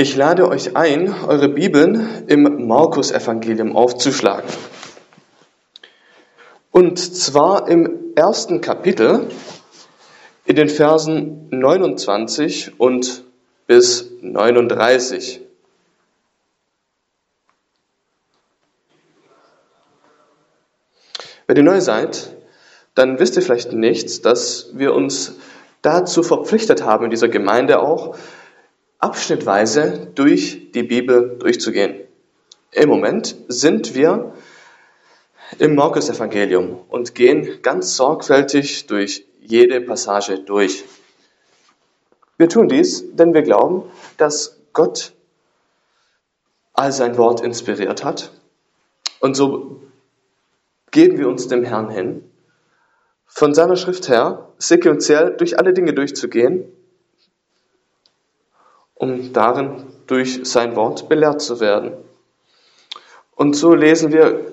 Ich lade euch ein, eure Bibeln im Markus-Evangelium aufzuschlagen. Und zwar im ersten Kapitel in den Versen 29 und bis 39. Wenn ihr neu seid, dann wisst ihr vielleicht nicht, dass wir uns dazu verpflichtet haben, in dieser Gemeinde auch, abschnittweise durch die Bibel durchzugehen. Im Moment sind wir im Markus-Evangelium und gehen ganz sorgfältig durch jede Passage durch. Wir tun dies, denn wir glauben, dass Gott all sein Wort inspiriert hat. Und so geben wir uns dem Herrn hin, von seiner Schrift her sequenziell durch alle Dinge durchzugehen um darin durch sein Wort belehrt zu werden. Und so lesen wir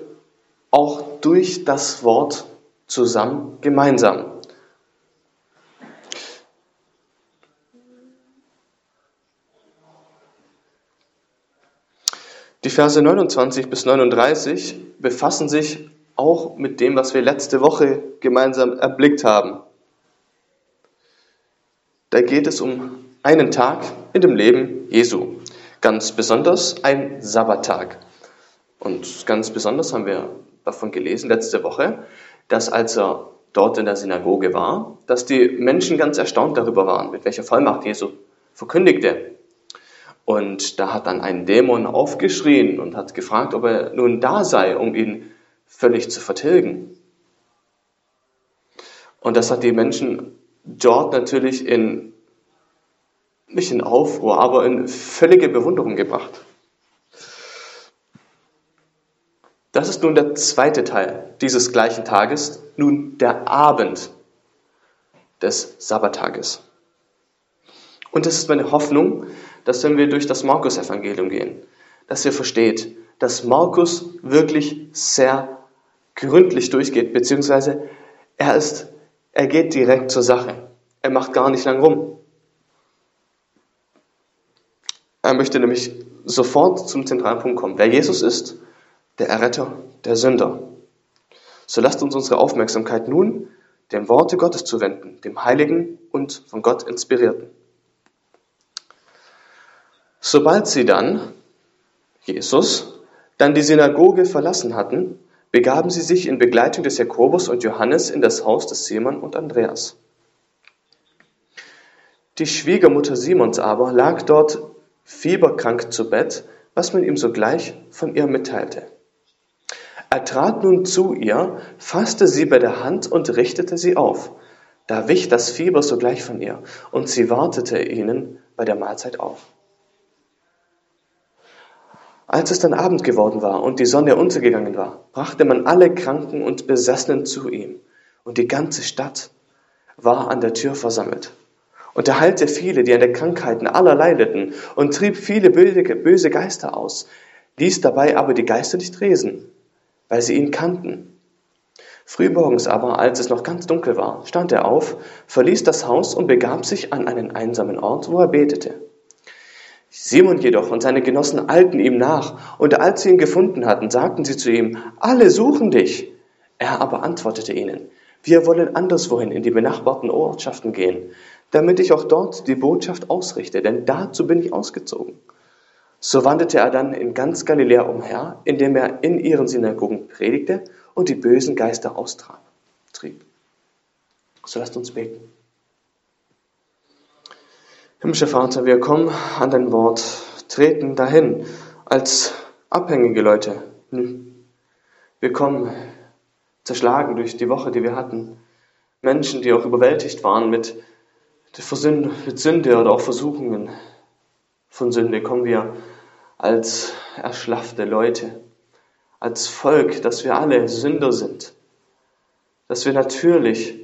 auch durch das Wort zusammen, gemeinsam. Die Verse 29 bis 39 befassen sich auch mit dem, was wir letzte Woche gemeinsam erblickt haben. Da geht es um einen Tag in dem Leben Jesu. Ganz besonders ein Sabbattag. Und ganz besonders haben wir davon gelesen letzte Woche, dass als er dort in der Synagoge war, dass die Menschen ganz erstaunt darüber waren, mit welcher Vollmacht Jesu verkündigte. Und da hat dann ein Dämon aufgeschrien und hat gefragt, ob er nun da sei, um ihn völlig zu vertilgen. Und das hat die Menschen dort natürlich in nicht in Aufruhr, aber in völlige Bewunderung gebracht. Das ist nun der zweite Teil dieses gleichen Tages, nun der Abend des Sabbattages. Und es ist meine Hoffnung, dass wenn wir durch das Markus-Evangelium gehen, dass ihr versteht, dass Markus wirklich sehr gründlich durchgeht, beziehungsweise er ist, er geht direkt zur Sache. Er macht gar nicht lang rum. Er möchte nämlich sofort zum zentralen Punkt kommen. Wer Jesus ist, der Erretter der Sünder. So lasst uns unsere Aufmerksamkeit nun dem Worte Gottes zuwenden, dem Heiligen und von Gott inspirierten. Sobald sie dann, Jesus, dann die Synagoge verlassen hatten, begaben sie sich in Begleitung des Jakobus und Johannes in das Haus des Simon und Andreas. Die Schwiegermutter Simons aber lag dort fieberkrank zu Bett, was man ihm sogleich von ihr mitteilte. Er trat nun zu ihr, fasste sie bei der Hand und richtete sie auf. Da wich das Fieber sogleich von ihr, und sie wartete ihnen bei der Mahlzeit auf. Als es dann Abend geworden war und die Sonne untergegangen war, brachte man alle Kranken und Besessenen zu ihm, und die ganze Stadt war an der Tür versammelt und er heilte viele, die an den Krankheiten allerlei litten, und trieb viele böse Geister aus, ließ dabei aber die Geister nicht resen, weil sie ihn kannten. Frühmorgens aber, als es noch ganz dunkel war, stand er auf, verließ das Haus und begab sich an einen einsamen Ort, wo er betete. Simon jedoch und seine Genossen eilten ihm nach, und als sie ihn gefunden hatten, sagten sie zu ihm, alle suchen dich. Er aber antwortete ihnen, wir wollen anderswohin in die benachbarten Ortschaften gehen, damit ich auch dort die Botschaft ausrichte, denn dazu bin ich ausgezogen. So wanderte er dann in ganz Galiläa umher, indem er in ihren Synagogen predigte und die bösen Geister austrieb. So lasst uns beten. Himmlischer Vater, wir kommen an dein Wort, treten dahin als abhängige Leute. Wir kommen zerschlagen durch die Woche, die wir hatten. Menschen, die auch überwältigt waren mit mit Sünde oder auch Versuchungen von Sünde kommen wir als erschlaffte Leute, als Volk, dass wir alle Sünder sind, dass wir natürlich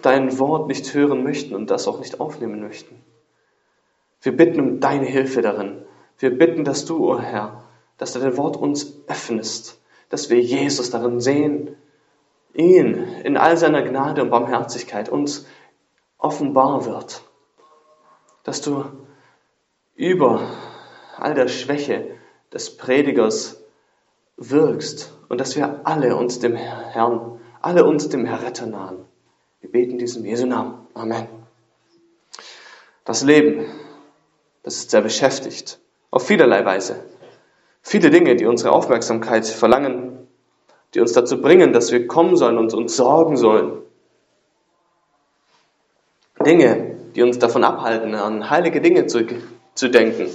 dein Wort nicht hören möchten und das auch nicht aufnehmen möchten. Wir bitten um deine Hilfe darin. Wir bitten, dass du, o oh Herr, dass du dein Wort uns öffnest, dass wir Jesus darin sehen, ihn in all seiner Gnade und Barmherzigkeit uns offenbar wird. Dass du über all der Schwäche des Predigers wirkst und dass wir alle uns dem Herrn, alle uns dem Erretter nahen. Wir beten diesem Jesu Namen. Amen. Das Leben, das ist sehr beschäftigt, auf vielerlei Weise. Viele Dinge, die unsere Aufmerksamkeit verlangen, die uns dazu bringen, dass wir kommen sollen und uns sorgen sollen. Dinge, die uns davon abhalten, an heilige Dinge zu, zu denken.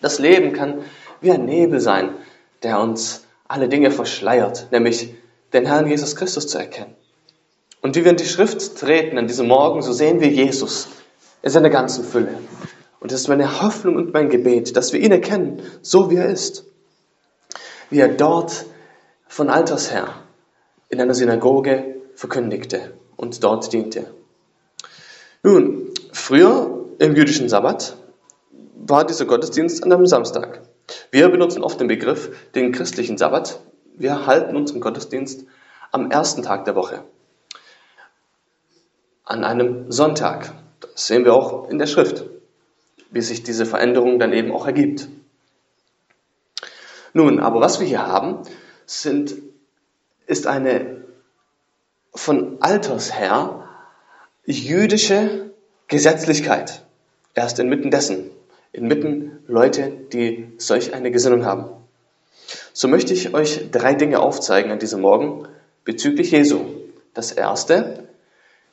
Das Leben kann wie ein Nebel sein, der uns alle Dinge verschleiert, nämlich den Herrn Jesus Christus zu erkennen. Und wie wir in die Schrift treten an diesem Morgen, so sehen wir Jesus in seiner ganzen Fülle. Und es ist meine Hoffnung und mein Gebet, dass wir ihn erkennen, so wie er ist. Wie er dort von Alters her in einer Synagoge verkündigte und dort diente. Nun, früher im jüdischen Sabbat war dieser Gottesdienst an einem Samstag. Wir benutzen oft den Begriff den christlichen Sabbat. Wir halten unseren Gottesdienst am ersten Tag der Woche. An einem Sonntag. Das sehen wir auch in der Schrift, wie sich diese Veränderung dann eben auch ergibt. Nun, aber was wir hier haben, sind, ist eine von Alters her jüdische Gesetzlichkeit. Erst inmitten dessen, inmitten Leute, die solch eine Gesinnung haben. So möchte ich euch drei Dinge aufzeigen an diesem Morgen bezüglich Jesu. Das erste,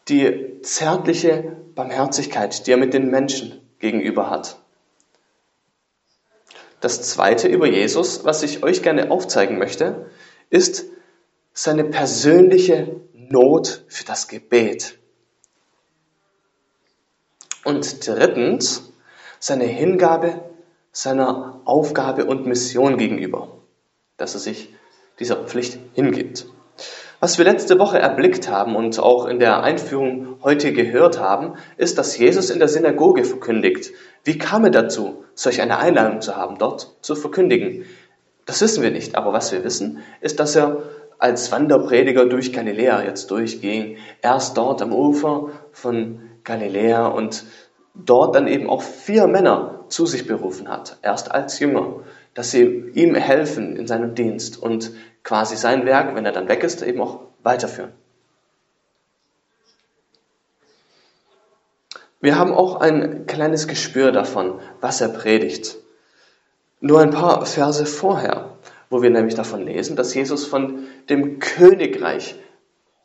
die zärtliche Barmherzigkeit, die er mit den Menschen gegenüber hat. Das zweite über Jesus, was ich euch gerne aufzeigen möchte, ist seine persönliche Not für das Gebet. Und drittens, seine Hingabe seiner Aufgabe und Mission gegenüber, dass er sich dieser Pflicht hingibt. Was wir letzte Woche erblickt haben und auch in der Einführung heute gehört haben, ist, dass Jesus in der Synagoge verkündigt. Wie kam er dazu, solch eine Einladung zu haben, dort zu verkündigen? Das wissen wir nicht, aber was wir wissen, ist, dass er als Wanderprediger durch Galiläa jetzt durchging. Erst dort am Ufer von Galiläa und dort dann eben auch vier Männer zu sich berufen hat, erst als Jünger, dass sie ihm helfen in seinem Dienst und quasi sein Werk, wenn er dann weg ist, eben auch weiterführen. Wir haben auch ein kleines Gespür davon, was er predigt. Nur ein paar Verse vorher, wo wir nämlich davon lesen, dass Jesus von dem Königreich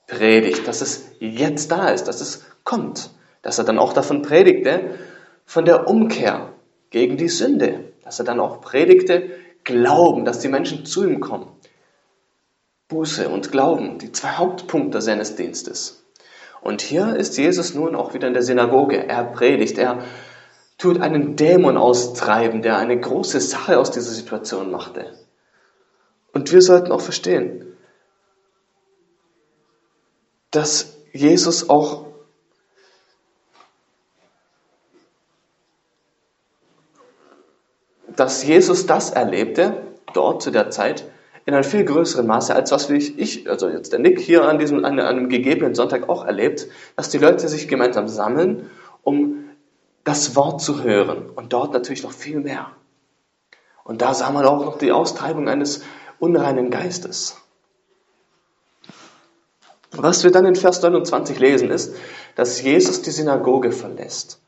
predigt, dass es jetzt da ist, dass es kommt dass er dann auch davon predigte, von der Umkehr gegen die Sünde, dass er dann auch predigte, Glauben, dass die Menschen zu ihm kommen. Buße und Glauben, die zwei Hauptpunkte seines Dienstes. Und hier ist Jesus nun auch wieder in der Synagoge. Er predigt, er tut einen Dämon austreiben, der eine große Sache aus dieser Situation machte. Und wir sollten auch verstehen, dass Jesus auch dass Jesus das erlebte, dort zu der Zeit, in einem viel größeren Maße, als was ich, also jetzt der Nick hier an diesem, an einem gegebenen Sonntag auch erlebt, dass die Leute sich gemeinsam sammeln, um das Wort zu hören. Und dort natürlich noch viel mehr. Und da sah man auch noch die Austreibung eines unreinen Geistes. Was wir dann in Vers 29 lesen, ist, dass Jesus die Synagoge verlässt.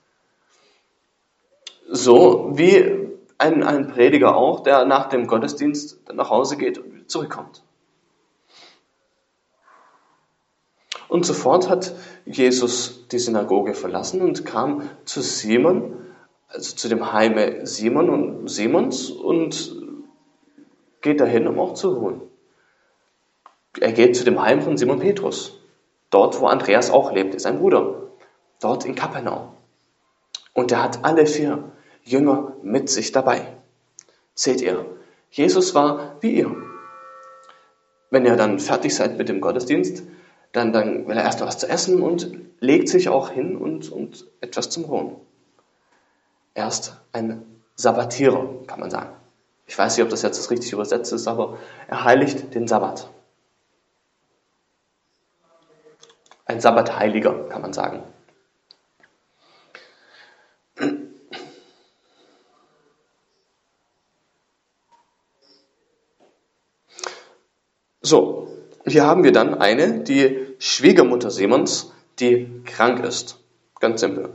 So wie ein, ein Prediger auch, der nach dem Gottesdienst nach Hause geht und zurückkommt. Und sofort hat Jesus die Synagoge verlassen und kam zu Simon, also zu dem Heime Simon und Simons und geht dahin, um auch zu ruhen. Er geht zu dem Heim von Simon Petrus, dort, wo Andreas auch lebt, sein Bruder, dort in Kapernaum. Und er hat alle vier Jünger mit sich dabei. Seht ihr, Jesus war wie ihr. Wenn ihr dann fertig seid mit dem Gottesdienst, dann, dann will er erst was zu essen und legt sich auch hin und, und etwas zum Ruhen. Er ist ein Sabbatierer, kann man sagen. Ich weiß nicht, ob das jetzt das richtig übersetzt ist, aber er heiligt den Sabbat. Ein Sabbatheiliger, kann man sagen. So, hier haben wir dann eine, die Schwiegermutter Simons, die krank ist. Ganz simpel.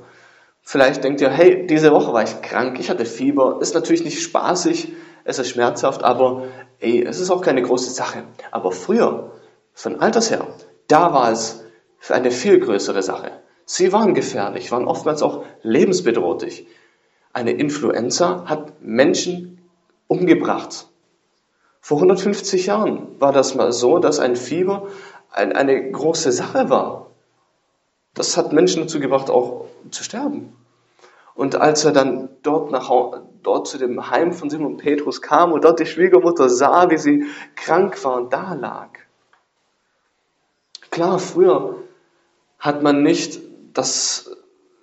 Vielleicht denkt ihr, hey, diese Woche war ich krank, ich hatte Fieber. Ist natürlich nicht spaßig, es ist schmerzhaft, aber ey, es ist auch keine große Sache. Aber früher, von Alters her, da war es eine viel größere Sache. Sie waren gefährlich, waren oftmals auch lebensbedrohlich. Eine Influenza hat Menschen umgebracht. Vor 150 Jahren war das mal so, dass ein Fieber eine große Sache war. Das hat Menschen dazu gebracht, auch zu sterben. Und als er dann dort, nach, dort zu dem Heim von Simon Petrus kam und dort die Schwiegermutter sah, wie sie krank war und da lag. Klar, früher hat man nicht das,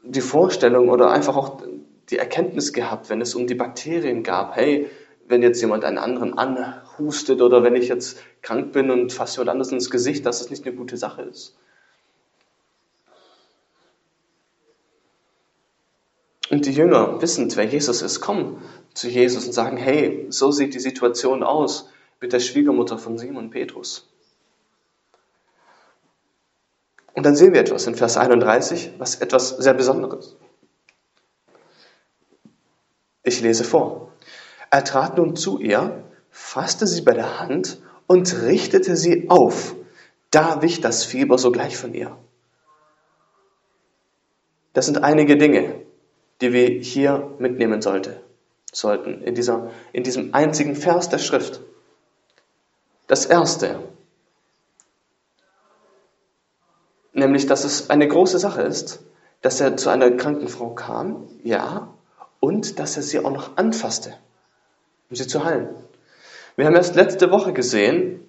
die Vorstellung oder einfach auch die Erkenntnis gehabt, wenn es um die Bakterien gab, hey, wenn jetzt jemand einen anderen anhustet oder wenn ich jetzt krank bin und fasse jemand anderes ins Gesicht, dass es nicht eine gute Sache ist. Und die Jünger, wissend, wer Jesus ist, kommen zu Jesus und sagen, hey, so sieht die Situation aus mit der Schwiegermutter von Simon Petrus. Und dann sehen wir etwas in Vers 31, was etwas sehr Besonderes. Ich lese vor. Er trat nun zu ihr, fasste sie bei der Hand und richtete sie auf. Da wich das Fieber sogleich von ihr. Das sind einige Dinge, die wir hier mitnehmen sollte, sollten, in, dieser, in diesem einzigen Vers der Schrift. Das erste, nämlich, dass es eine große Sache ist, dass er zu einer kranken Frau kam, ja, und dass er sie auch noch anfasste, um sie zu heilen. Wir haben erst letzte Woche gesehen,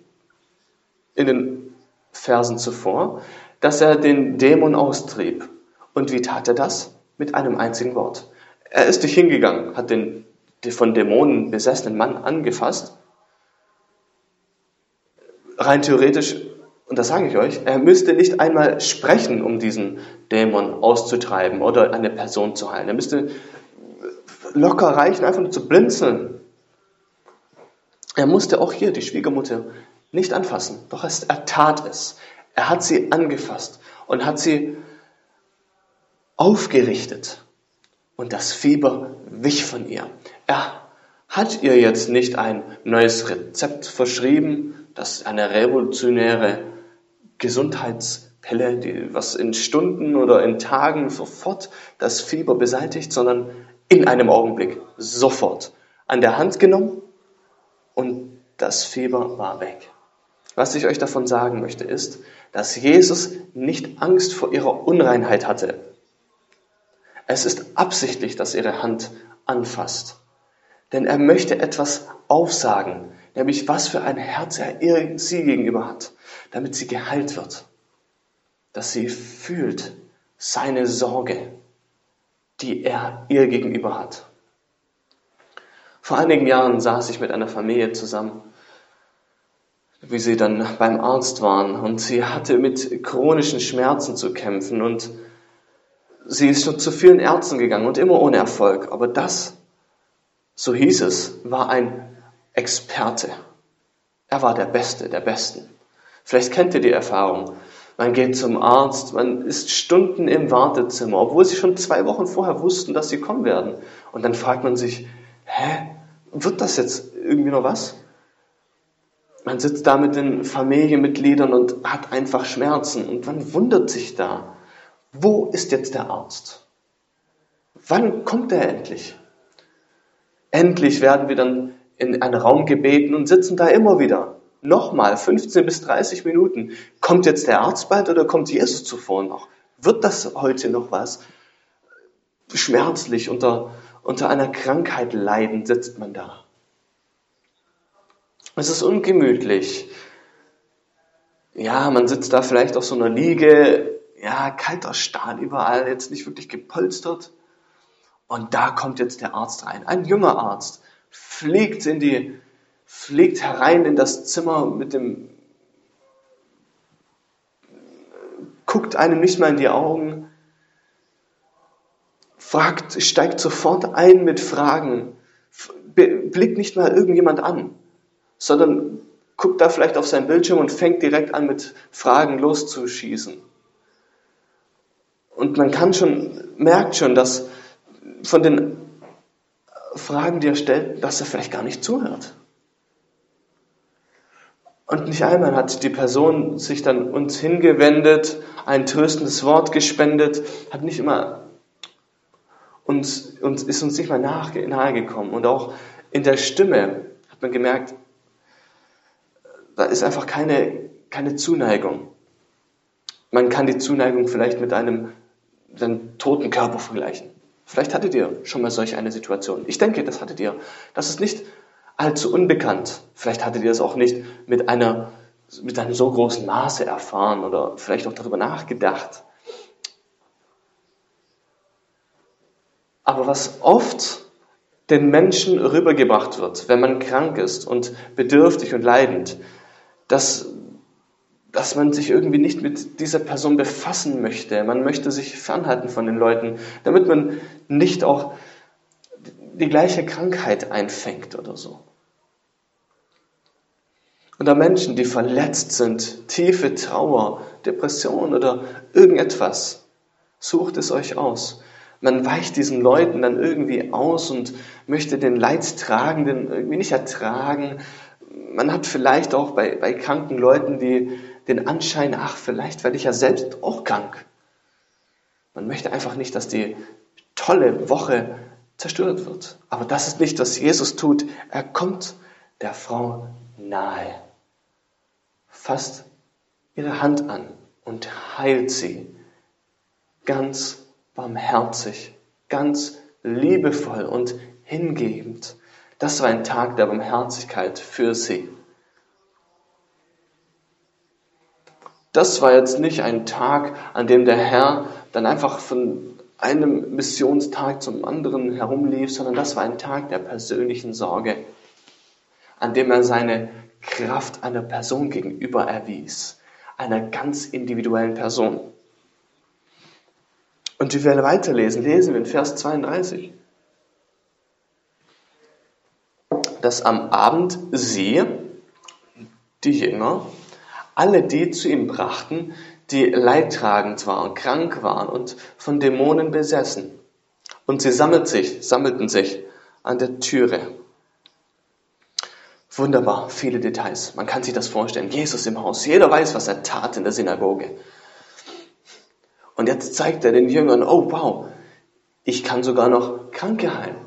in den Versen zuvor, dass er den Dämon austrieb. Und wie tat er das? mit einem einzigen Wort. Er ist nicht hingegangen, hat den von Dämonen besessenen Mann angefasst. Rein theoretisch, und das sage ich euch, er müsste nicht einmal sprechen, um diesen Dämon auszutreiben oder eine Person zu heilen. Er müsste locker reichen, einfach nur zu blinzeln. Er musste auch hier die Schwiegermutter nicht anfassen, doch er tat es. Er hat sie angefasst und hat sie aufgerichtet und das Fieber wich von ihr. Er hat ihr jetzt nicht ein neues Rezept verschrieben, das eine revolutionäre Gesundheitspille, die, was in Stunden oder in Tagen sofort das Fieber beseitigt, sondern in einem Augenblick, sofort an der Hand genommen und das Fieber war weg. Was ich euch davon sagen möchte, ist, dass Jesus nicht Angst vor ihrer Unreinheit hatte, es ist absichtlich, dass ihre Hand anfasst. Denn er möchte etwas aufsagen, nämlich was für ein Herz er ihr, sie gegenüber hat, damit sie geheilt wird. Dass sie fühlt seine Sorge, die er ihr gegenüber hat. Vor einigen Jahren saß ich mit einer Familie zusammen, wie sie dann beim Arzt waren und sie hatte mit chronischen Schmerzen zu kämpfen und Sie ist schon zu vielen Ärzten gegangen und immer ohne Erfolg. Aber das, so hieß es, war ein Experte. Er war der Beste der Besten. Vielleicht kennt ihr die Erfahrung. Man geht zum Arzt, man ist Stunden im Wartezimmer, obwohl sie schon zwei Wochen vorher wussten, dass sie kommen werden. Und dann fragt man sich, hä, wird das jetzt irgendwie noch was? Man sitzt da mit den Familienmitgliedern und hat einfach Schmerzen und man wundert sich da. Wo ist jetzt der Arzt? Wann kommt er endlich? Endlich werden wir dann in einen Raum gebeten und sitzen da immer wieder. Nochmal 15 bis 30 Minuten. Kommt jetzt der Arzt bald oder kommt Jesus zuvor noch? Wird das heute noch was? Schmerzlich unter, unter einer Krankheit leidend sitzt man da. Es ist ungemütlich. Ja, man sitzt da vielleicht auf so einer Liege, ja, kalter Stahl überall, jetzt nicht wirklich gepolstert. Und da kommt jetzt der Arzt rein, ein junger Arzt, fliegt in die, fliegt herein in das Zimmer mit dem, guckt einem nicht mal in die Augen, fragt, steigt sofort ein mit Fragen, blickt nicht mal irgendjemand an, sondern guckt da vielleicht auf sein Bildschirm und fängt direkt an, mit Fragen loszuschießen. Und man kann schon, merkt schon, dass von den Fragen, die er stellt, dass er vielleicht gar nicht zuhört. Und nicht einmal hat die Person sich dann uns hingewendet, ein tröstendes Wort gespendet, hat nicht immer uns, uns ist uns nicht mal nahe gekommen. Und auch in der Stimme hat man gemerkt, da ist einfach keine, keine Zuneigung. Man kann die Zuneigung vielleicht mit einem, einem toten Körper vergleichen. Vielleicht hattet ihr schon mal solch eine Situation. Ich denke, das hattet ihr. Das ist nicht allzu unbekannt. Vielleicht hattet ihr es auch nicht mit einer mit einem so großen Maße erfahren oder vielleicht auch darüber nachgedacht. Aber was oft den Menschen rübergebracht wird, wenn man krank ist und bedürftig und leidend, dass, dass man sich irgendwie nicht mit dieser Person befassen möchte. Man möchte sich fernhalten von den Leuten, damit man nicht auch die gleiche Krankheit einfängt oder so. Und da Menschen, die verletzt sind, tiefe Trauer, Depression oder irgendetwas, sucht es euch aus. Man weicht diesen Leuten dann irgendwie aus und möchte den Leidtragenden irgendwie nicht ertragen. Man hat vielleicht auch bei, bei kranken Leuten die, den Anschein, ach, vielleicht werde ich ja selbst auch krank. Man möchte einfach nicht, dass die tolle Woche zerstört wird. Aber das ist nicht, was Jesus tut. Er kommt der Frau nahe fasst ihre Hand an und heilt sie ganz barmherzig, ganz liebevoll und hingebend. Das war ein Tag der Barmherzigkeit für sie. Das war jetzt nicht ein Tag, an dem der Herr dann einfach von einem Missionstag zum anderen herumlief, sondern das war ein Tag der persönlichen Sorge, an dem er seine Kraft einer Person gegenüber erwies, einer ganz individuellen Person. Und wir weiterlesen, lesen wir in Vers 32, dass am Abend sie, die Jünger, alle die zu ihm brachten, die leidtragend waren, krank waren und von Dämonen besessen. Und sie sammelt sich, sammelten sich an der Türe. Wunderbar, viele Details. Man kann sich das vorstellen. Jesus im Haus. Jeder weiß, was er tat in der Synagoge. Und jetzt zeigt er den Jüngern, oh wow, ich kann sogar noch Kranke heilen.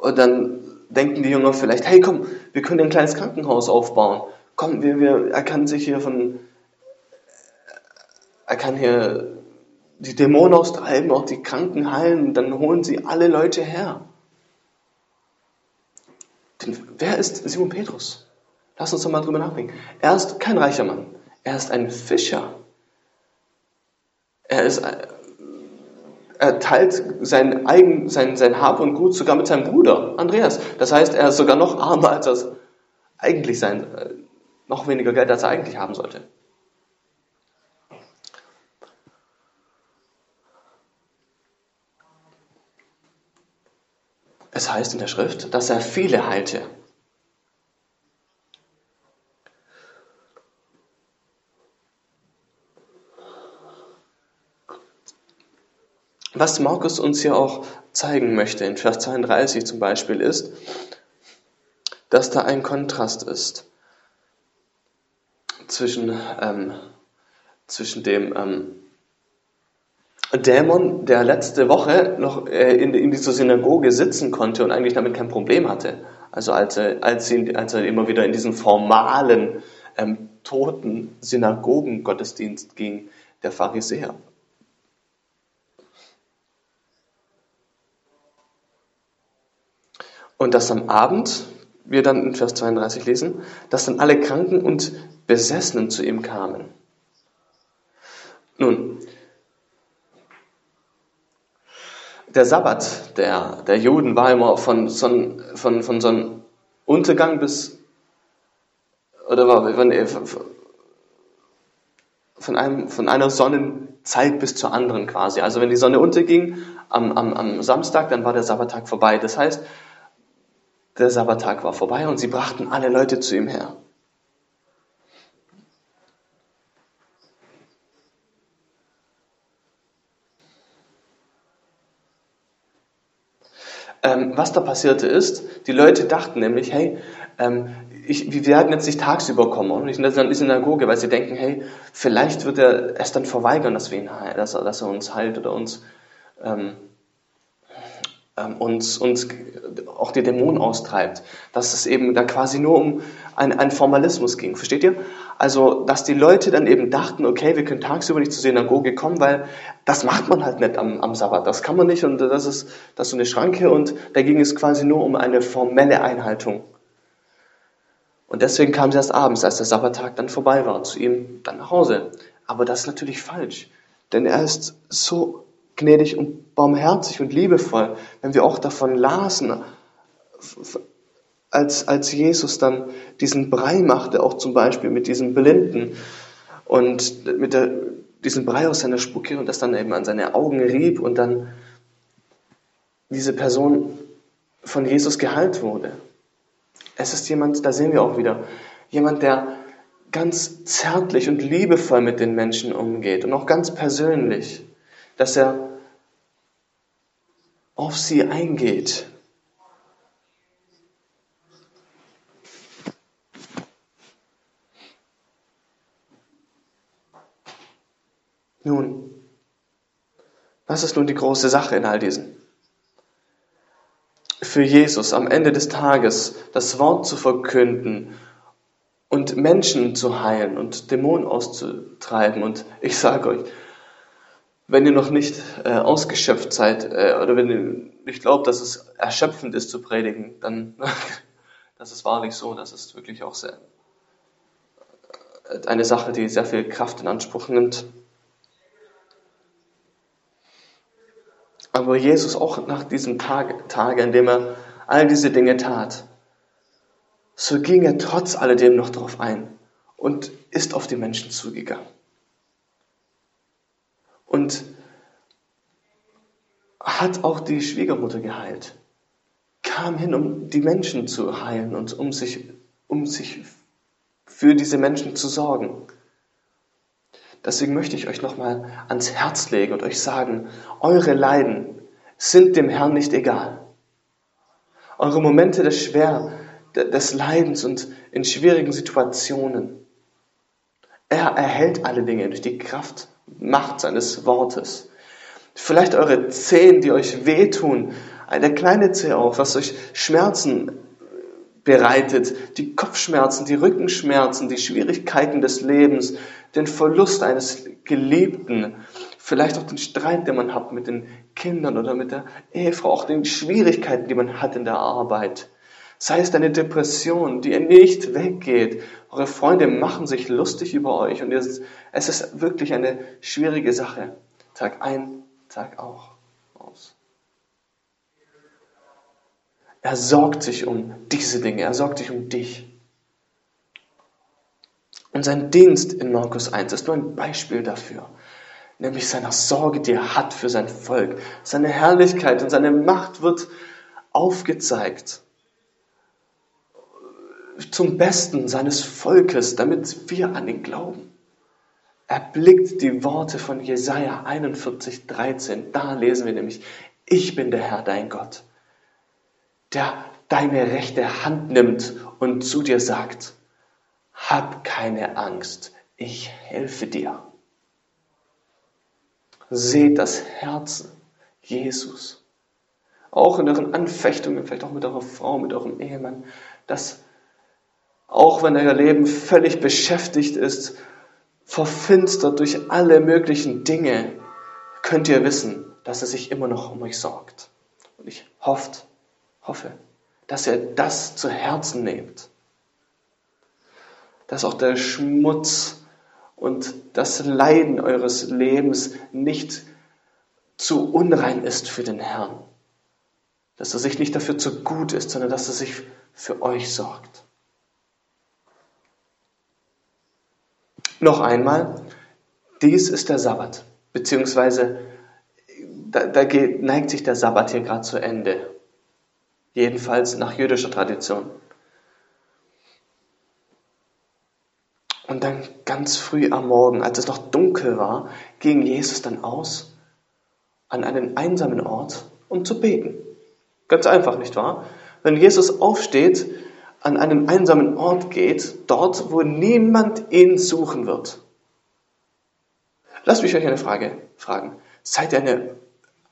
Und dann denken die Jünger vielleicht, hey komm, wir können ein kleines Krankenhaus aufbauen. Komm, wir, wir, er kann sich hier von, er kann hier die Dämonen austreiben, auch die Kranken heilen. Dann holen sie alle Leute her. Denn wer ist Simon Petrus? Lass uns doch mal drüber nachdenken. Er ist kein reicher Mann. Er ist ein Fischer. Er ist, er teilt sein, eigen, sein, sein Hab und Gut sogar mit seinem Bruder Andreas. Das heißt, er ist sogar noch armer, als er eigentlich sein, äh, noch weniger Geld, als er eigentlich haben sollte. Es heißt in der Schrift, dass er viele heilte. Was Markus uns hier auch zeigen möchte, in Vers 32 zum Beispiel, ist, dass da ein Kontrast ist zwischen, ähm, zwischen dem ähm, Dämon, der letzte Woche noch äh, in, in dieser Synagoge sitzen konnte und eigentlich damit kein Problem hatte. Also als er, als, ihn, als er immer wieder in diesen formalen, ähm, toten Synagogengottesdienst ging, der Pharisäer. Und dass am Abend, wir dann in Vers 32 lesen, dass dann alle Kranken und Besessenen zu ihm kamen. Nun, der Sabbat der, der Juden war immer von, von, von, von Sonnenuntergang bis, oder war von, von, einem, von einer Sonnenzeit bis zur anderen quasi. Also wenn die Sonne unterging am, am, am Samstag, dann war der Sabbattag vorbei. Das heißt, der Sabbattag war vorbei und sie brachten alle Leute zu ihm her. Ähm, was da passierte ist, die Leute dachten nämlich, hey, ähm, ich, wir werden jetzt nicht tagsüber kommen und ich nicht in der Synagoge, weil sie denken, hey, vielleicht wird er es dann verweigern, dass, wir ihn, dass, er, dass er uns heilt oder uns ähm, ähm, uns, auch die Dämonen austreibt. Dass es eben da quasi nur um einen Formalismus ging. Versteht ihr? Also, dass die Leute dann eben dachten, okay, wir können tagsüber nicht zur Synagoge kommen, weil das macht man halt nicht am, am Sabbat. Das kann man nicht und das ist, das ist so eine Schranke und da ging es quasi nur um eine formelle Einhaltung. Und deswegen kam sie erst abends, als der Sabbattag dann vorbei war, zu ihm dann nach Hause. Aber das ist natürlich falsch, denn er ist so gnädig und barmherzig und liebevoll, wenn wir auch davon lasen, als, als Jesus dann diesen Brei machte, auch zum Beispiel mit diesem Blinden und mit der, diesem Brei aus seiner Spucke und das dann eben an seine Augen rieb und dann diese Person von Jesus geheilt wurde. Es ist jemand, da sehen wir auch wieder, jemand, der ganz zärtlich und liebevoll mit den Menschen umgeht und auch ganz persönlich, dass er auf sie eingeht Nun, was ist nun die große Sache in all diesen? Für Jesus am Ende des Tages das Wort zu verkünden und Menschen zu heilen und Dämonen auszutreiben. Und ich sage euch, wenn ihr noch nicht äh, ausgeschöpft seid äh, oder wenn ihr nicht glaubt, dass es erschöpfend ist zu predigen, dann das ist wahrlich so, das ist wirklich auch sehr äh, eine Sache, die sehr viel Kraft in Anspruch nimmt. Aber Jesus auch nach diesem Tag, Tage, in dem er all diese Dinge tat, so ging er trotz alledem noch darauf ein und ist auf die Menschen zugegangen. Und hat auch die Schwiegermutter geheilt, kam hin, um die Menschen zu heilen und um sich, um sich für diese Menschen zu sorgen. Deswegen möchte ich euch nochmal ans Herz legen und euch sagen, eure Leiden sind dem Herrn nicht egal. Eure Momente des Schwer, des Leidens und in schwierigen Situationen. Er erhält alle Dinge durch die Kraft, Macht seines Wortes. Vielleicht eure Zehen, die euch wehtun, eine kleine Zehe auch, was euch Schmerzen bereitet, die Kopfschmerzen, die Rückenschmerzen, die Schwierigkeiten des Lebens, den Verlust eines Geliebten, vielleicht auch den Streit, den man hat mit den Kindern oder mit der Ehefrau, auch den Schwierigkeiten, die man hat in der Arbeit. Sei es eine Depression, die nicht weggeht. Eure Freunde machen sich lustig über euch und es ist wirklich eine schwierige Sache. Tag ein, Tag auch aus. Er sorgt sich um diese Dinge, er sorgt sich um dich. Und sein Dienst in Markus 1 ist nur ein Beispiel dafür, nämlich seiner Sorge, die er hat für sein Volk. Seine Herrlichkeit und seine Macht wird aufgezeigt zum Besten seines Volkes, damit wir an ihn glauben. Er blickt die Worte von Jesaja 41, 13. Da lesen wir nämlich, ich bin der Herr, dein Gott der deine rechte Hand nimmt und zu dir sagt, hab keine Angst, ich helfe dir. Seht das Herzen Jesus. Auch in euren Anfechtungen, vielleicht auch mit eurer Frau, mit eurem Ehemann, dass auch wenn euer Leben völlig beschäftigt ist, verfinstert durch alle möglichen Dinge, könnt ihr wissen, dass er sich immer noch um euch sorgt. Und ich hoffe, hoffe, dass ihr das zu Herzen nehmt. Dass auch der Schmutz und das Leiden eures Lebens nicht zu unrein ist für den Herrn. Dass er sich nicht dafür zu gut ist, sondern dass er sich für euch sorgt. Noch einmal, dies ist der Sabbat, beziehungsweise da, da neigt sich der Sabbat hier gerade zu Ende jedenfalls nach jüdischer Tradition. Und dann ganz früh am Morgen, als es noch dunkel war, ging Jesus dann aus an einen einsamen Ort, um zu beten. Ganz einfach, nicht wahr? Wenn Jesus aufsteht, an einen einsamen Ort geht, dort, wo niemand ihn suchen wird. Lasst mich euch eine Frage fragen. Seid ihr, eine,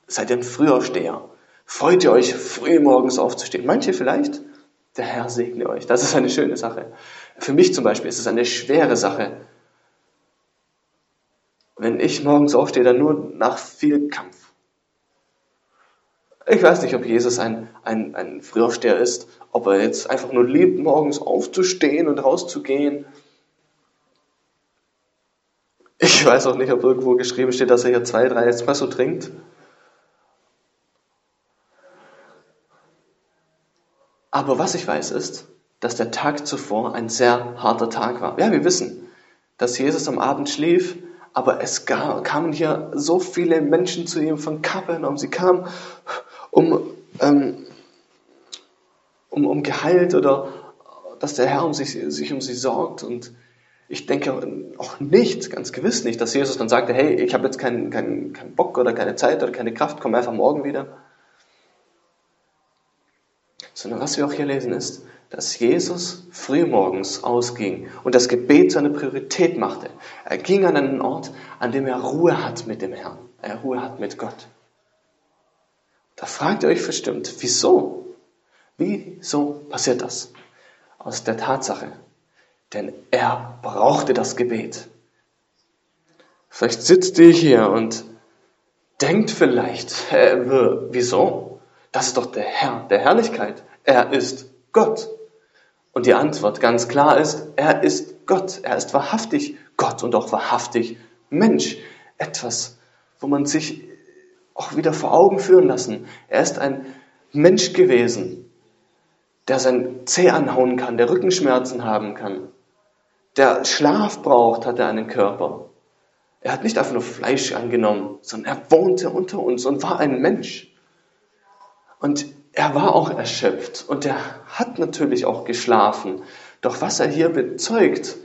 seid ihr ein Frühaufsteher? Freut ihr euch, früh morgens aufzustehen? Manche vielleicht? Der Herr segne euch. Das ist eine schöne Sache. Für mich zum Beispiel ist es eine schwere Sache. Wenn ich morgens aufstehe, dann nur nach viel Kampf. Ich weiß nicht, ob Jesus ein, ein, ein Frühaufsteher ist, ob er jetzt einfach nur liebt, morgens aufzustehen und rauszugehen. Ich weiß auch nicht, ob irgendwo geschrieben steht, dass er hier zwei, drei Espresso trinkt. Aber was ich weiß ist, dass der Tag zuvor ein sehr harter Tag war. Ja, wir wissen, dass Jesus am Abend schlief, aber es kamen hier so viele Menschen zu ihm von Kapernaum. Sie kamen, um, ähm, um, um geheilt oder dass der Herr um sich, sich um sie sorgt. Und ich denke auch nicht, ganz gewiss nicht, dass Jesus dann sagte, hey, ich habe jetzt keinen, keinen, keinen Bock oder keine Zeit oder keine Kraft, komm einfach morgen wieder sondern was wir auch hier lesen ist, dass Jesus frühmorgens ausging und das Gebet zu einer Priorität machte. Er ging an einen Ort, an dem er Ruhe hat mit dem Herrn, er Ruhe hat mit Gott. Da fragt ihr euch bestimmt, wieso? Wieso passiert das? Aus der Tatsache, denn er brauchte das Gebet. Vielleicht sitzt ihr hier und denkt vielleicht, äh, wieso? Das ist doch der Herr der Herrlichkeit. Er ist Gott. Und die Antwort ganz klar ist, er ist Gott. Er ist wahrhaftig Gott und auch wahrhaftig Mensch. Etwas, wo man sich auch wieder vor Augen führen lassen. Er ist ein Mensch gewesen, der sein Zeh anhauen kann, der Rückenschmerzen haben kann, der Schlaf braucht, hat er einen Körper. Er hat nicht einfach nur Fleisch angenommen, sondern er wohnte unter uns und war ein Mensch. Und er war auch erschöpft und er hat natürlich auch geschlafen. Doch was er hier bezeugt,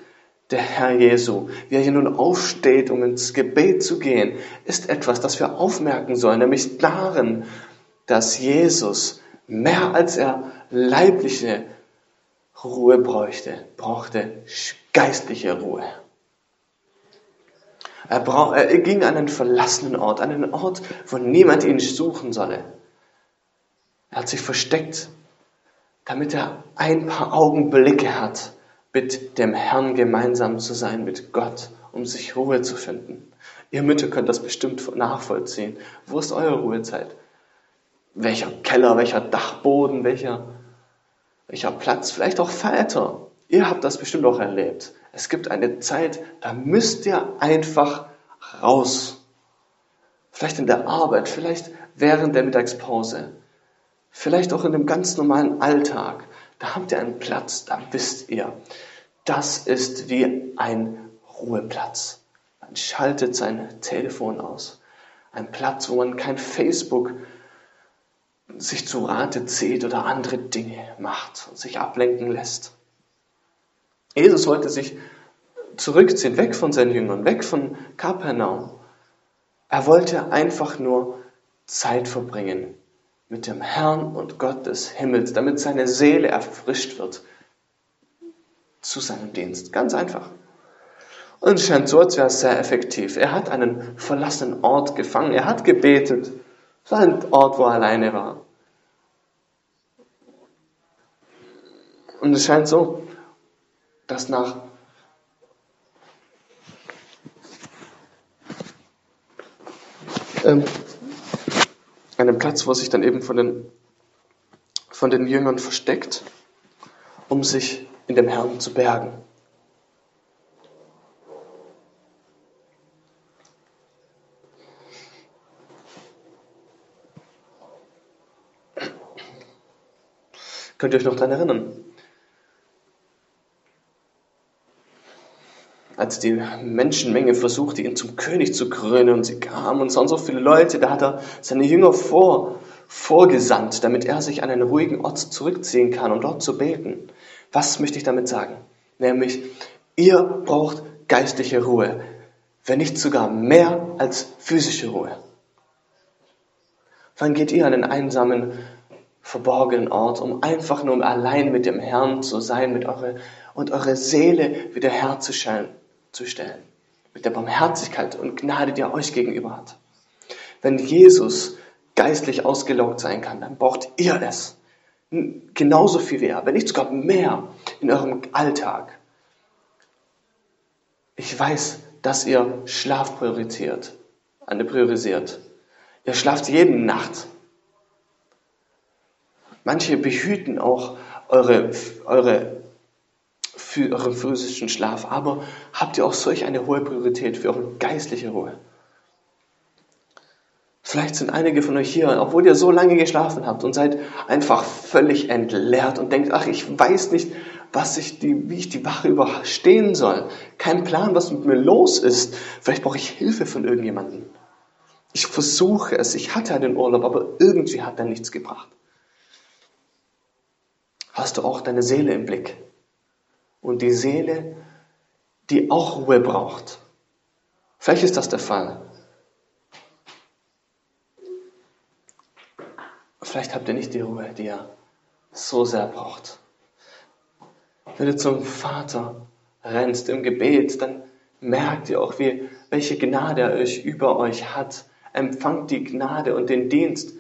der Herr Jesu, wie er hier nun aufsteht, um ins Gebet zu gehen, ist etwas, das wir aufmerken sollen, nämlich darin, dass Jesus mehr als er leibliche Ruhe bräuchte, brauchte geistliche Ruhe. Er, brauch, er ging an einen verlassenen Ort, an einen Ort, wo niemand ihn suchen solle. Er hat sich versteckt, damit er ein paar Augenblicke hat, mit dem Herrn gemeinsam zu sein, mit Gott, um sich Ruhe zu finden. Ihr Mütter könnt das bestimmt nachvollziehen. Wo ist eure Ruhezeit? Welcher Keller, welcher Dachboden, welcher, welcher Platz, vielleicht auch Väter. Ihr habt das bestimmt auch erlebt. Es gibt eine Zeit, da müsst ihr einfach raus. Vielleicht in der Arbeit, vielleicht während der Mittagspause. Vielleicht auch in dem ganz normalen Alltag. Da habt ihr einen Platz, da wisst ihr, das ist wie ein Ruheplatz. Man schaltet sein Telefon aus. Ein Platz, wo man kein Facebook sich zu Rate zieht oder andere Dinge macht und sich ablenken lässt. Jesus wollte sich zurückziehen, weg von seinen Jüngern, weg von Kapernaum. Er wollte einfach nur Zeit verbringen mit dem Herrn und Gott des Himmels, damit seine Seele erfrischt wird zu seinem Dienst. Ganz einfach. Und es scheint so, als wäre es sehr effektiv. Er hat einen verlassenen Ort gefangen. Er hat gebetet. Es war ein Ort, wo er alleine war. Und es scheint so, dass nach ähm, einem Platz, wo er sich dann eben von den, von den Jüngern versteckt, um sich in dem Herrn zu bergen. Könnt ihr euch noch daran erinnern? Als die Menschenmenge versuchte, ihn zum König zu krönen und sie kamen und waren so viele Leute, da hat er seine Jünger vor, vorgesandt, damit er sich an einen ruhigen Ort zurückziehen kann und dort zu beten. Was möchte ich damit sagen? Nämlich, ihr braucht geistliche Ruhe, wenn nicht sogar mehr als physische Ruhe. Wann geht ihr an einen einsamen, verborgenen Ort, um einfach nur allein mit dem Herrn zu sein mit eure, und eure Seele wiederherzustellen, zu stellen. Mit der Barmherzigkeit und Gnade, die er euch gegenüber hat. Wenn Jesus geistlich ausgelaugt sein kann, dann braucht ihr es. Genauso viel wie er, wenn nicht sogar mehr in eurem Alltag. Ich weiß, dass ihr Schlaf priorisiert, eine priorisiert. Ihr schlaft jede Nacht. Manche behüten auch eure, eure, für euren physischen Schlaf, aber habt ihr auch solch eine hohe Priorität für eure geistliche Ruhe? Vielleicht sind einige von euch hier, obwohl ihr so lange geschlafen habt und seid einfach völlig entleert und denkt, ach, ich weiß nicht, was ich die, wie ich die Wache überstehen soll. Kein Plan, was mit mir los ist. Vielleicht brauche ich Hilfe von irgendjemandem. Ich versuche es. Ich hatte einen Urlaub, aber irgendwie hat er nichts gebracht. Hast du auch deine Seele im Blick? Und die Seele, die auch Ruhe braucht. Vielleicht ist das der Fall. Vielleicht habt ihr nicht die Ruhe, die ihr so sehr braucht. Wenn du zum Vater rennst im Gebet, dann merkt ihr auch, wie, welche Gnade er euch über euch hat. Empfangt die Gnade und den Dienst,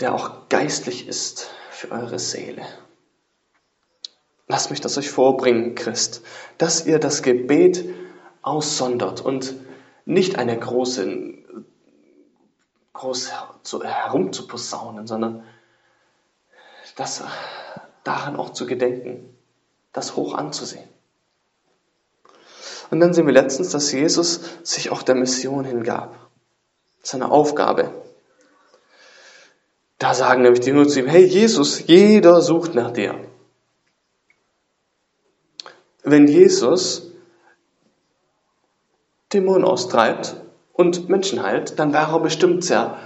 der auch geistlich ist für eure Seele. Lasst mich das euch vorbringen, Christ, dass ihr das Gebet aussondert und nicht eine große groß zu, herumzuposaunen, sondern das daran auch zu gedenken, das hoch anzusehen. Und dann sehen wir letztens, dass Jesus sich auch der Mission hingab, seine Aufgabe. Da sagen nämlich die Jünger zu ihm, hey Jesus, jeder sucht nach dir. Wenn Jesus Dämonen austreibt, und Menschen heilt, dann war er bestimmt sehr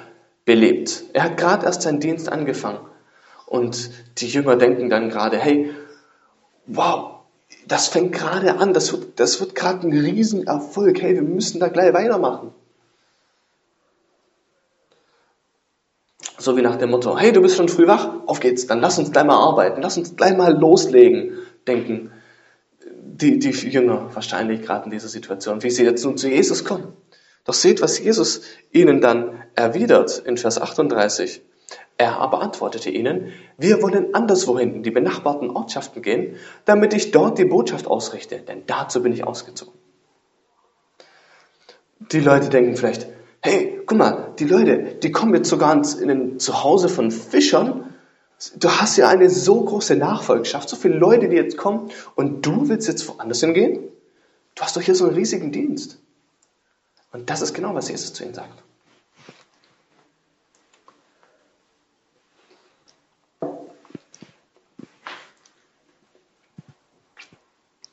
belebt. Er hat gerade erst seinen Dienst angefangen. Und die Jünger denken dann gerade, hey, wow, das fängt gerade an, das wird, das wird gerade ein Riesenerfolg, hey, wir müssen da gleich weitermachen. So wie nach dem Motto, hey, du bist schon früh wach, auf geht's, dann lass uns gleich mal arbeiten, lass uns gleich mal loslegen, denken die, die Jünger wahrscheinlich gerade in dieser Situation, wie sie jetzt nun zu Jesus kommen. Doch seht, was Jesus ihnen dann erwidert in Vers 38. Er aber antwortete ihnen, wir wollen anderswohin in die benachbarten Ortschaften gehen, damit ich dort die Botschaft ausrichte, denn dazu bin ich ausgezogen. Die Leute denken vielleicht, hey, guck mal, die Leute, die kommen jetzt sogar in ein Zuhause von Fischern. Du hast ja eine so große Nachfolgschaft, so viele Leute, die jetzt kommen und du willst jetzt woanders hingehen? Du hast doch hier so einen riesigen Dienst. Und das ist genau, was Jesus zu ihnen sagt.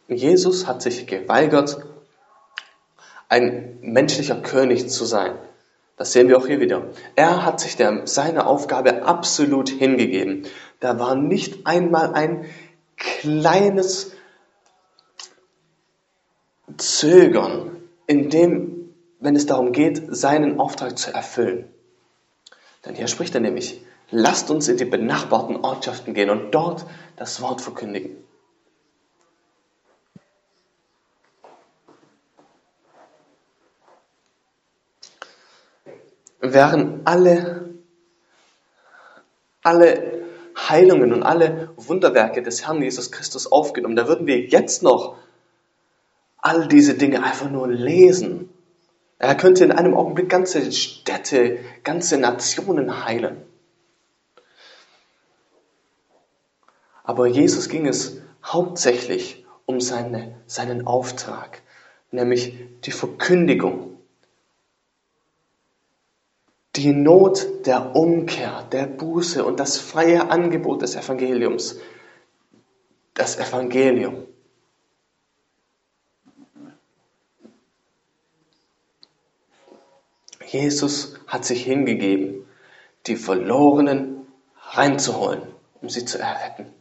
Jesus hat sich geweigert, ein menschlicher König zu sein. Das sehen wir auch hier wieder. Er hat sich der, seiner Aufgabe absolut hingegeben. Da war nicht einmal ein kleines Zögern, in dem wenn es darum geht, seinen Auftrag zu erfüllen. Denn hier spricht er nämlich, lasst uns in die benachbarten Ortschaften gehen und dort das Wort verkündigen. Wären alle, alle Heilungen und alle Wunderwerke des Herrn Jesus Christus aufgenommen, da würden wir jetzt noch all diese Dinge einfach nur lesen er könnte in einem Augenblick ganze Städte, ganze Nationen heilen. Aber Jesus ging es hauptsächlich um seine, seinen Auftrag, nämlich die Verkündigung, die Not der Umkehr, der Buße und das freie Angebot des Evangeliums. Das Evangelium. Jesus hat sich hingegeben, die Verlorenen reinzuholen, um sie zu erretten.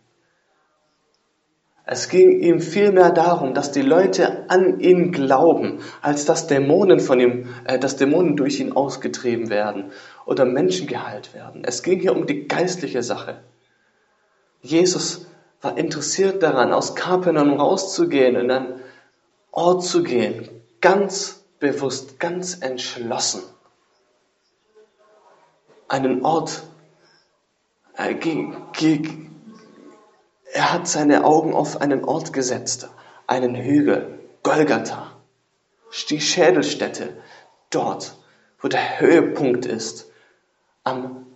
Es ging ihm vielmehr darum, dass die Leute an ihn glauben, als dass Dämonen von ihm, äh, dass Dämonen durch ihn ausgetrieben werden oder Menschen geheilt werden. Es ging hier um die geistliche Sache. Jesus war interessiert daran, aus Kapernaum rauszugehen, in einen Ort zu gehen, ganz bewusst, ganz entschlossen. Einen Ort, äh, er hat seine Augen auf einen Ort gesetzt, einen Hügel, Golgatha, die Schädelstätte, dort, wo der Höhepunkt ist, am,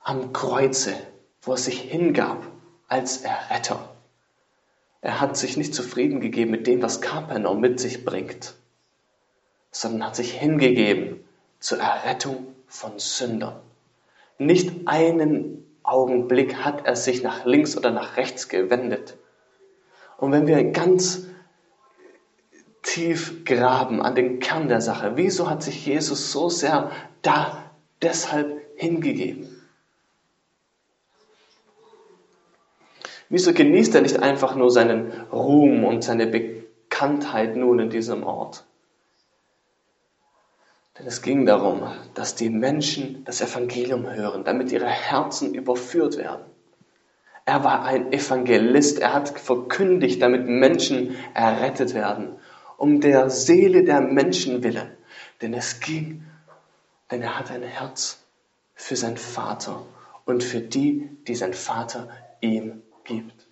am Kreuze, wo er sich hingab als Erretter. Er hat sich nicht zufrieden gegeben mit dem, was Kapernaum mit sich bringt, sondern hat sich hingegeben zur Errettung von Sündern. Nicht einen Augenblick hat er sich nach links oder nach rechts gewendet. Und wenn wir ganz tief graben an den Kern der Sache, wieso hat sich Jesus so sehr da deshalb hingegeben? Wieso genießt er nicht einfach nur seinen Ruhm und seine Bekanntheit nun in diesem Ort? Denn es ging darum, dass die Menschen das Evangelium hören, damit ihre Herzen überführt werden. Er war ein Evangelist, er hat verkündigt, damit Menschen errettet werden, um der Seele der Menschen willen. Denn es ging, denn er hat ein Herz für seinen Vater und für die, die sein Vater ihm gibt.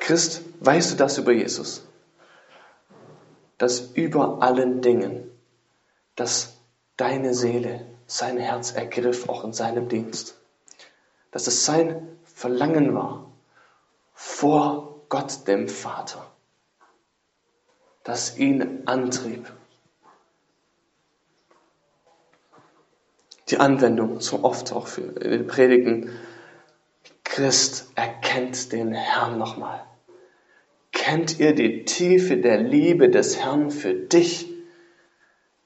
Christ, weißt du das über Jesus? Dass über allen Dingen, dass deine Seele sein Herz ergriff, auch in seinem Dienst. Dass es sein Verlangen war vor Gott dem Vater, das ihn antrieb. Die Anwendung so oft auch für den Predigen. Christ erkennt den Herrn nochmal. Kennt ihr die Tiefe der Liebe des Herrn für dich?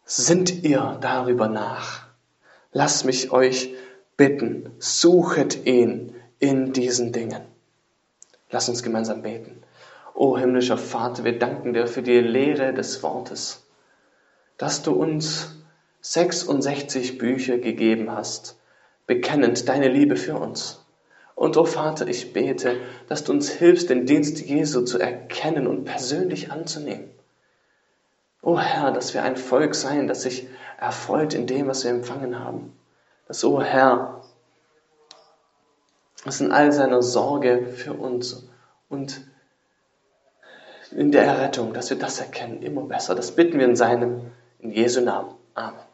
Sinnt ihr darüber nach? Lasst mich euch bitten, suchet ihn in diesen Dingen. Lass uns gemeinsam beten. O himmlischer Vater, wir danken dir für die Lehre des Wortes, dass du uns 66 Bücher gegeben hast, bekennend deine Liebe für uns. Und oh Vater, ich bete, dass du uns hilfst, den Dienst Jesu zu erkennen und persönlich anzunehmen. Oh Herr, dass wir ein Volk sein, das sich erfreut in dem, was wir empfangen haben. Dass, oh Herr, dass in all seiner Sorge für uns und in der Errettung, dass wir das erkennen, immer besser. Das bitten wir in seinem, in Jesu Namen. Amen.